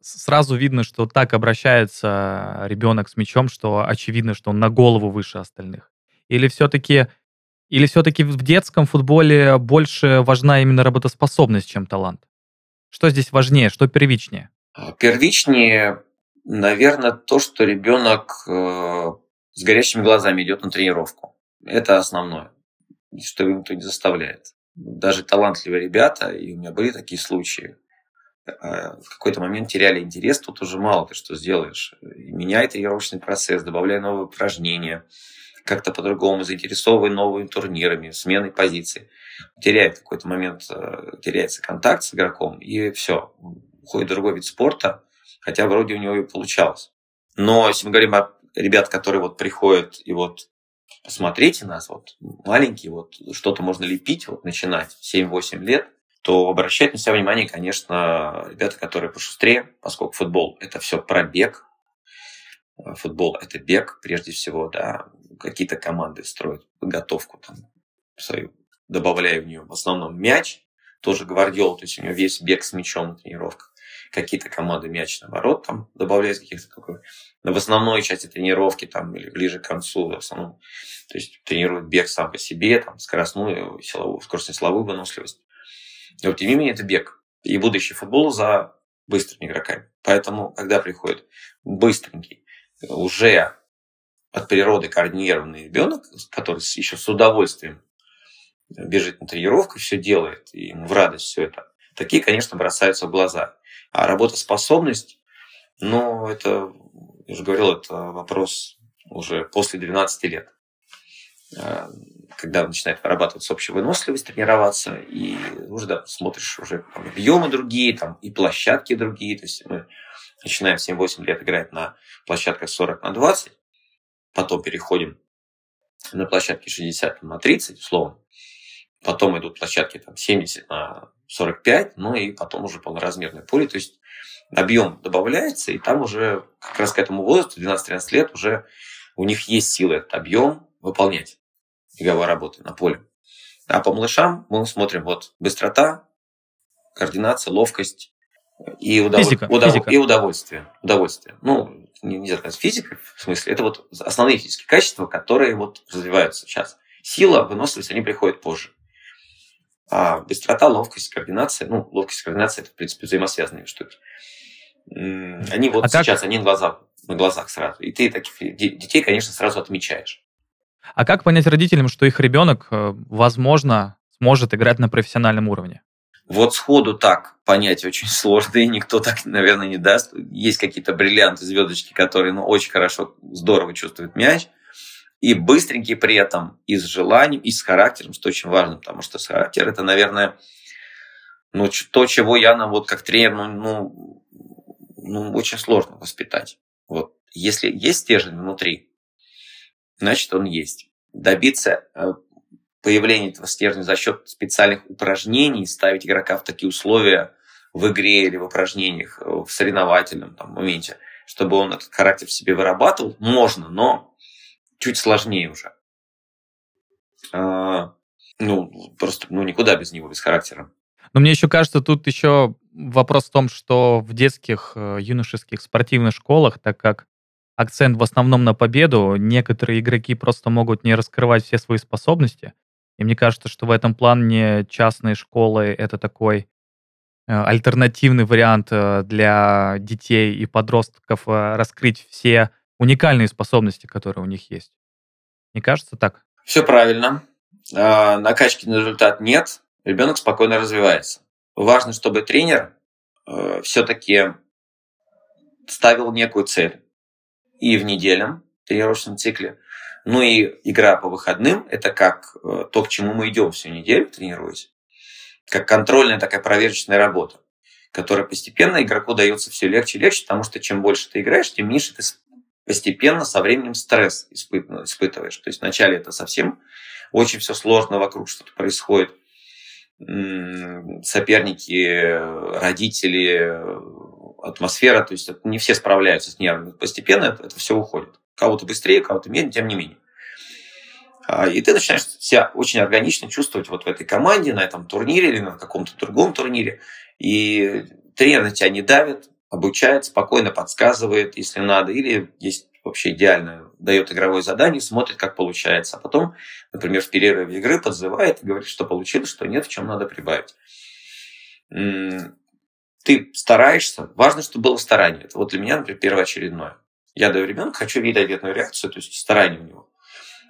сразу видно, что так обращается ребенок с мячом, что очевидно, что он на голову выше остальных? Или все-таки или все-таки в детском футболе больше важна именно работоспособность, чем талант? Что здесь важнее, что первичнее? А, первичнее, наверное, то, что ребенок э, с горящими глазами идет на тренировку. Это основное, что его никто не заставляет. Даже талантливые ребята, и у меня были такие случаи, Э, в какой-то момент теряли интерес, тут уже мало ты что сделаешь. Меняй тренировочный процесс, добавляй новые упражнения, как-то по-другому заинтересовывай новыми турнирами, сменой позиций. Теряет в какой-то момент, э, теряется контакт с игроком, и все, уходит другой вид спорта, хотя вроде у него и получалось. Но если мы говорим о ребят, которые вот приходят и вот посмотрите нас, вот маленькие, вот что-то можно лепить, вот начинать 7-8 лет – то обращать на себя внимание, конечно, ребята, которые пошустрее, поскольку футбол – это все про бег. Футбол – это бег, прежде всего, да. Какие-то команды строят подготовку там, свою, добавляя в нее в основном мяч, тоже Гвардиол, то есть у него весь бег с мячом на тренировках. Какие-то команды мяч, наоборот, там добавляют каких-то такой... Но в основной части тренировки там или ближе к концу, в основном, то есть тренируют бег сам по себе, там, скоростную, силовую, скоростно-силовую выносливость. Но тем не менее это бег. И будущий футбол за быстрыми игроками. Поэтому, когда приходит быстренький, уже от природы координированный ребенок, который еще с удовольствием бежит на тренировку, все делает, и ему в радость все это, такие, конечно, бросаются в глаза. А работоспособность, ну, это, я уже говорил, это вопрос уже после 12 лет. Когда начинает вырабатываться общая выносливость, тренироваться, и уже да, смотришь уже там, объемы другие, там и площадки другие. То есть мы начинаем в 7-8 лет играть на площадках 40 на 20, потом переходим на площадки 60 на 30, условно. Потом идут площадки там, 70 на 45, ну и потом уже полноразмерное поле. То есть объем добавляется, и там уже как раз к этому возрасту, 12-13 лет, уже у них есть силы этот объем выполнять беговой работы на поле. А по малышам мы смотрим вот быстрота, координация, ловкость и, удов... физика, удов... физика. и удовольствие. Удовольствие. Ну, нельзя сказать физика, в смысле, это вот основные физические качества, которые вот развиваются сейчас. Сила, выносливость, они приходят позже. А быстрота, ловкость, координация, ну, ловкость, координация, это, в принципе, взаимосвязанные штуки. Они вот а сейчас, как... они на глазах, на глазах сразу. И ты таких детей, конечно, сразу отмечаешь. А как понять родителям, что их ребенок, э, возможно, сможет играть на профессиональном уровне? Вот сходу так понять очень сложно, и никто так, наверное, не даст. Есть какие-то бриллианты, звездочки, которые ну, очень хорошо, здорово чувствуют мяч, и быстренькие при этом, и с желанием, и с характером, что очень важно, потому что с характер это, наверное, ну, то, чего я нам вот как тренер, ну, ну, ну, очень сложно воспитать. Вот. Если есть стержень внутри, значит он есть. Добиться э, появления этого стержня за счет специальных упражнений, ставить игрока в такие условия в игре или в упражнениях, э, в соревновательном там, моменте, чтобы он этот характер в себе вырабатывал, можно, но чуть сложнее уже. А, ну, просто ну, никуда без него, без характера. Но мне еще кажется, тут еще вопрос в том, что в детских, э, юношеских спортивных школах, так как акцент в основном на победу. Некоторые игроки просто могут не раскрывать все свои способности. И мне кажется, что в этом плане частные школы — это такой э, альтернативный вариант э, для детей и подростков э, раскрыть все уникальные способности, которые у них есть. Не кажется так? Все правильно. А, накачки на результат нет. Ребенок спокойно развивается. Важно, чтобы тренер все-таки ставил некую цель и в недельном тренировочном цикле. Ну и игра по выходным – это как э, то, к чему мы идем всю неделю, тренируясь. Как контрольная такая проверочная работа, которая постепенно игроку дается все легче и легче, потому что чем больше ты играешь, тем меньше ты постепенно со временем стресс испытываешь. То есть вначале это совсем очень все сложно вокруг, что-то происходит. Соперники, родители, атмосфера, то есть не все справляются с нервами. Постепенно это, это все уходит. Кого-то быстрее, кого-то медленнее, тем не менее. А, и ты начинаешь себя очень органично чувствовать вот в этой команде, на этом турнире или на каком-то другом турнире. И тренер на тебя не давит, обучает, спокойно подсказывает, если надо, или есть вообще идеально, дает игровое задание, смотрит, как получается. А потом, например, в перерыве игры подзывает и говорит, что получилось, что нет, в чем надо прибавить. Ты стараешься, важно, чтобы было старание. Это вот для меня, например, первоочередное. Я даю ребенку, хочу видеть ответную реакцию, то есть старание у него.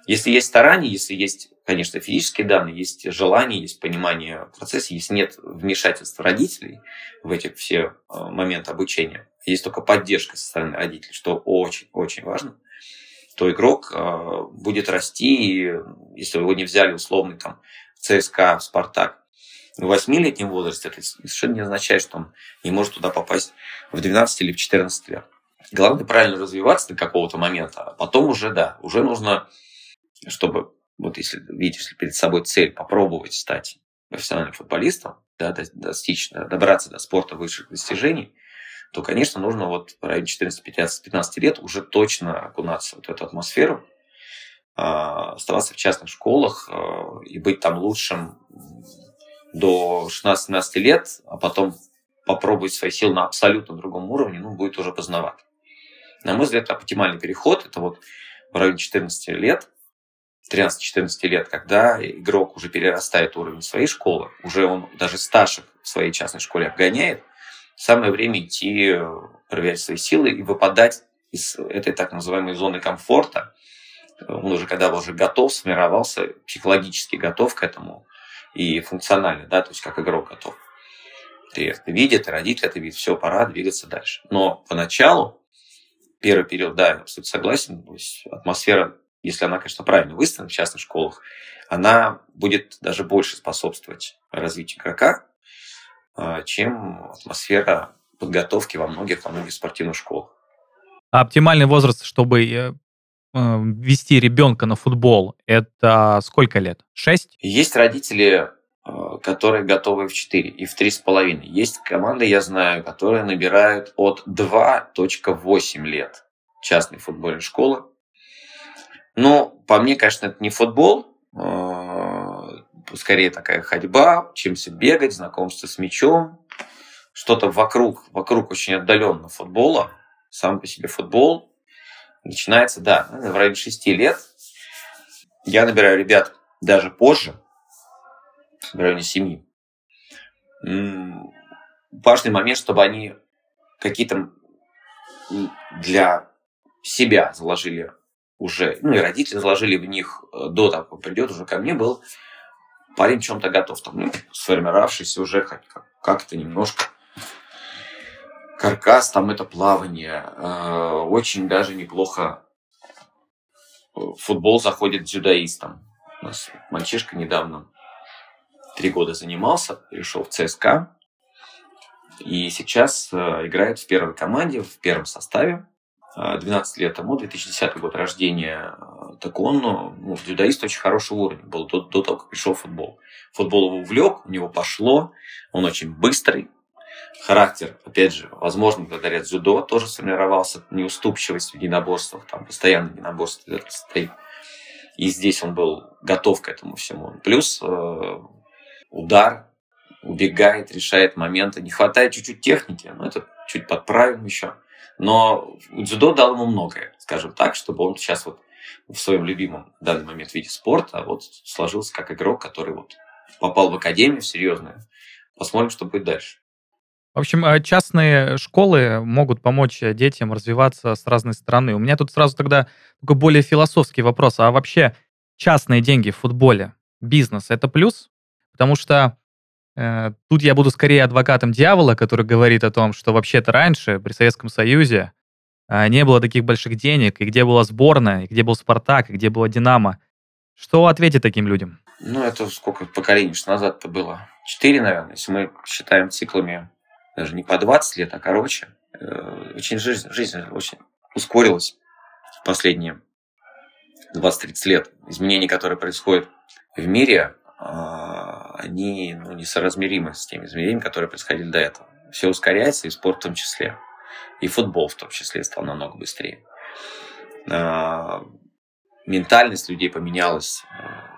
Если есть старание, если есть, конечно, физические данные, есть желание, есть понимание процесса, если нет вмешательства родителей в эти все э, моменты обучения, есть только поддержка со стороны родителей, что очень-очень важно, то игрок э, будет расти, и если его не взяли условный там ЦСКА, Спартак, в 8-летнем возрасте, это совершенно не означает, что он не может туда попасть в 12 или в 14 лет. Главное правильно развиваться до какого-то момента, а потом уже, да, уже нужно чтобы, вот если видишь перед собой цель попробовать стать профессиональным футболистом, да, достичь, добраться до спорта высших достижений, то, конечно, нужно вот в районе 14, 15, 15 лет уже точно окунаться в вот эту атмосферу, а, оставаться в частных школах а, и быть там лучшим до 16-17 лет, а потом попробовать свои силы на абсолютно другом уровне, ну, будет уже поздновато. На мой взгляд, оптимальный переход – это вот в районе 14 лет 13-14 лет, когда игрок уже перерастает уровень своей школы, уже он даже старших в своей частной школе обгоняет, самое время идти э, проверять свои силы и выпадать из этой так называемой зоны комфорта. Он уже когда уже готов, сформировался, психологически готов к этому и функционально, да, то есть как игрок готов. Ты это видит, и родители это видят, все, пора двигаться дальше. Но поначалу, первый период, да, я абсолютно согласен, то есть атмосфера если она, конечно, правильно выстроена в частных школах, она будет даже больше способствовать развитию игрока, а, чем атмосфера подготовки во многих, во многих спортивных школах. А оптимальный возраст, чтобы э, вести ребенка на футбол, это сколько лет? Шесть? Есть родители, э, которые готовы в 4 и в три с половиной. Есть команды, я знаю, которые набирают от 2.8 лет частной футбольной школы. Ну, по мне, конечно, это не футбол, а, скорее такая ходьба, учимся бегать, знакомство с мячом, что-то вокруг, вокруг очень отдаленно футбола, сам по себе футбол. Начинается, да, в районе 6 лет. Я набираю ребят даже позже, в районе 7. Важный момент, чтобы они какие-то для себя заложили уже, ну и родители заложили в них э, до того, как придет уже ко мне, был парень чем-то готов, там, ну, сформировавшийся уже как-то немножко каркас, там это плавание, э, очень даже неплохо футбол заходит дзюдоистам. У нас мальчишка недавно три года занимался, перешел в ЦСКА, и сейчас э, играет в первой команде, в первом составе. 12 лет тому, 2010 год рождения, так он, ну, дзюдоист очень хорошего уровня был до, до того, как пришел в футбол. Футбол его увлек, у него пошло, он очень быстрый, характер, опять же, возможно, благодаря дзюдо тоже сформировался, неуступчивость в единоборствах, там постоянно единоборство стоит. И здесь он был готов к этому всему. Плюс э, удар, убегает, решает моменты. Не хватает чуть-чуть техники, но это чуть подправим еще. Но дзюдо дал ему многое, скажем так, чтобы он сейчас вот в своем любимом в данный момент виде спорта вот сложился как игрок, который вот попал в академию серьезную. Посмотрим, что будет дальше. В общем, э, частные школы могут помочь детям развиваться с разной стороны. У меня тут сразу тогда такой более философский вопрос. А вообще частные деньги в футболе, бизнес – это плюс? Потому что Э, тут я буду скорее адвокатом дьявола, который говорит о том, что вообще-то раньше, при Советском Союзе, э, не было таких больших денег, и где была сборная, и где был «Спартак», и где была «Динамо». Что ответить таким людям? Ну, это сколько поколений назад-то было? Четыре, наверное, если мы считаем циклами даже не по 20 лет, а короче. Э, очень жизнь, жизнь очень ускорилась в последние 20-30 лет. Изменения, которые происходят в мире, а, они ну, несоразмеримы с теми изменениями, которые происходили до этого. Все ускоряется, и спорт в том числе. И футбол в том числе стал намного быстрее. А, ментальность людей поменялась.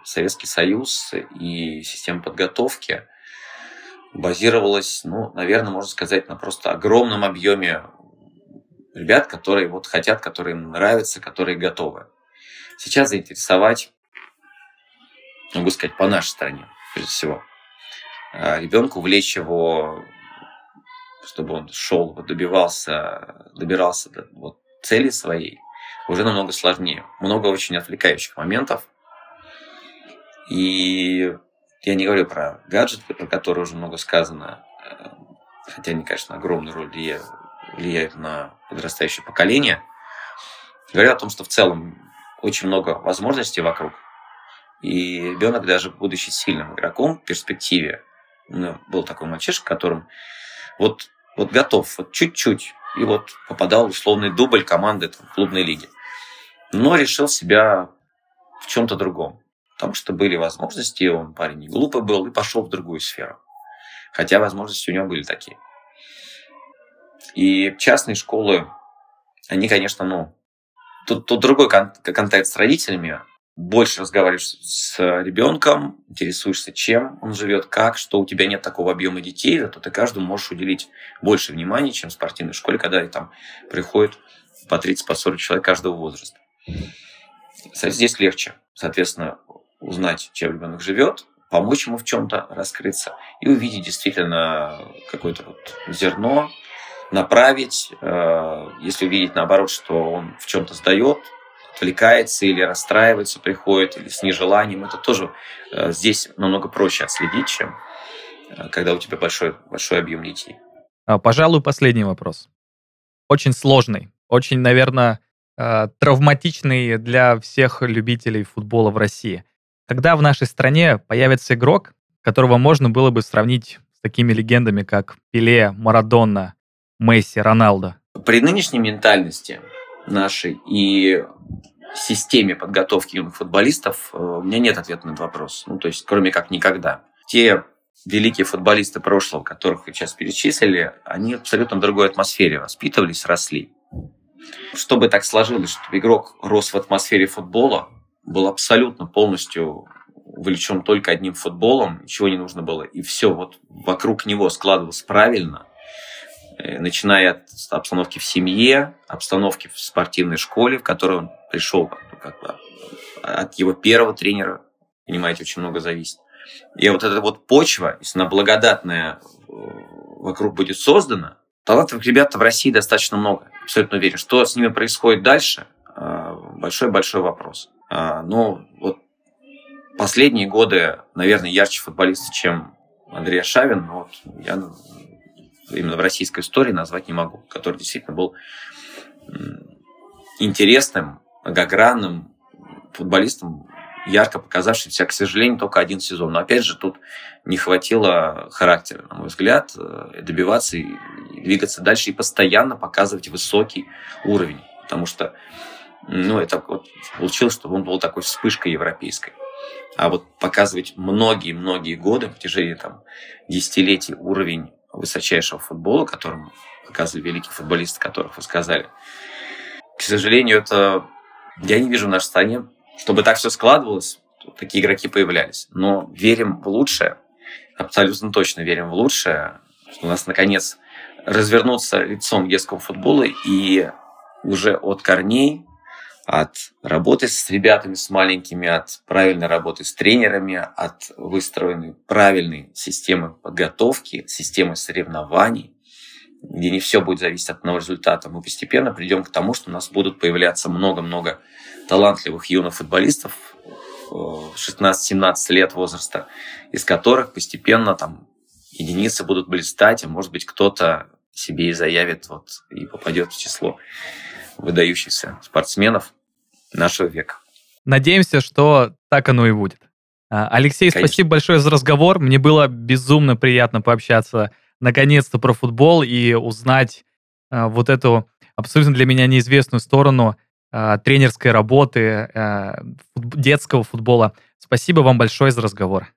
Советский Союз и система подготовки базировалась, ну, наверное, можно сказать, на просто огромном объеме ребят, которые вот хотят, которые им нравятся, которые готовы. Сейчас заинтересовать, могу сказать, по нашей стране, прежде всего. А ребенка увлечь его, чтобы он шел, добивался, добирался до вот, цели своей, уже намного сложнее. Много очень отвлекающих моментов. И я не говорю про гаджеты, про которые уже много сказано, э, хотя они, конечно, огромную роль влияют, влияют на подрастающее поколение. Говорю о том, что в целом очень много возможностей вокруг. И ребенок, даже будучи сильным игроком в перспективе, ну, был такой мальчишка, которым вот, вот готов, вот чуть-чуть, и вот попадал в условный дубль команды там, клубной лиги. Но решил себя в чем-то другом. Потому что были возможности, он парень не глупый был и пошел в другую сферу. Хотя возможности у него были такие. И частные школы, они, конечно, ну, тут, тут другой кон- контакт с родителями. Больше разговариваешь с ребенком, интересуешься, чем он живет, как, что у тебя нет такого объема детей, зато ты каждому можешь уделить больше внимания, чем в спортивной школе, когда там приходит по 30-40 по человек каждого возраста. Здесь легче. Соответственно, узнать, чем ребенок живет, помочь ему в чем-то раскрыться и увидеть действительно какое-то вот зерно, направить, э, если увидеть наоборот, что он в чем-то сдает, отвлекается или расстраивается, приходит, или с нежеланием, это тоже э, здесь намного проще отследить, чем э, когда у тебя большой, большой объем детей. А, пожалуй, последний вопрос. Очень сложный, очень, наверное, травматичный для всех любителей футбола в России. Когда в нашей стране появится игрок, которого можно было бы сравнить с такими легендами, как Пеле, Марадонна, Месси, Роналдо? При нынешней ментальности нашей и системе подготовки юных футболистов э, у меня нет ответа на этот вопрос. Ну, то есть, кроме как никогда. Те великие футболисты прошлого, которых вы сейчас перечислили, они в абсолютно другой атмосфере воспитывались, росли. Чтобы так сложилось, чтобы игрок рос в атмосфере футбола, был абсолютно полностью увлечен только одним футболом, ничего не нужно было, и все вот вокруг него складывалось правильно, э, начиная от обстановки в семье, обстановки в спортивной школе, в которую он пришел, как бы, от его первого тренера, понимаете, очень много зависит. И вот эта вот почва, если она благодатная э, вокруг будет создана, талантливых ребят в России достаточно много, абсолютно уверен. Что с ними происходит дальше, э, большой-большой вопрос. А, но вот последние годы, наверное, ярче футболист, чем Андрей Шавин, но вот я именно в российской истории назвать не могу, который действительно был интересным, многогранным футболистом, ярко показавшимся, к сожалению, только один сезон. Но опять же, тут не хватило характера, на мой взгляд, э, добиваться и двигаться дальше и постоянно показывать высокий уровень. Потому что ну, это вот получилось, что он был такой вспышкой европейской. А вот показывать многие-многие годы, в течение там, десятилетий уровень высочайшего футбола, которым показывали великие футболисты, которых вы сказали, к сожалению, это я не вижу в нашей стране, чтобы так все складывалось, такие игроки появлялись. Но верим в лучшее, абсолютно точно верим в лучшее, что у нас наконец развернуться лицом детского футбола и уже от корней от работы с ребятами, с маленькими, от правильной работы с тренерами, от выстроенной правильной системы подготовки, системы соревнований, где не все будет зависеть от одного результата. Мы постепенно придем к тому, что у нас будут появляться много-много талантливых юных футболистов 16-17 э, лет возраста, из которых постепенно там единицы будут блистать, а может быть кто-то себе и заявит вот, и попадет в число выдающихся спортсменов нашего века. Надеемся, что так оно и будет. А, Алексей, Конечно. спасибо большое за разговор. Мне было безумно приятно пообщаться наконец-то про футбол и узнать а, вот эту абсолютно для меня неизвестную сторону а, тренерской работы, детского футбола. Спасибо вам большое за разговор.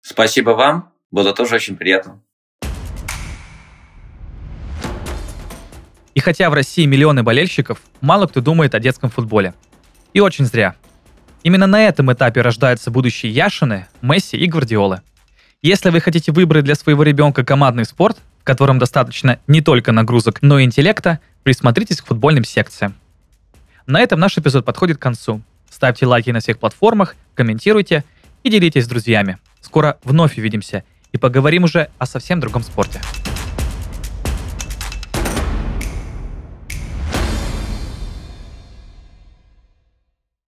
Спасибо вам. Было тоже очень приятно. И хотя в России миллионы болельщиков, мало кто думает о детском футболе. И очень зря. Именно на этом этапе рождаются будущие Яшины, Месси и Гвардиолы. Если вы хотите выбрать для своего ребенка командный спорт, в котором достаточно не только нагрузок, но и интеллекта, присмотритесь к футбольным секциям. На этом наш эпизод подходит к концу. Ставьте лайки на всех платформах, комментируйте и делитесь с друзьями. Скоро вновь увидимся и поговорим уже о совсем другом спорте.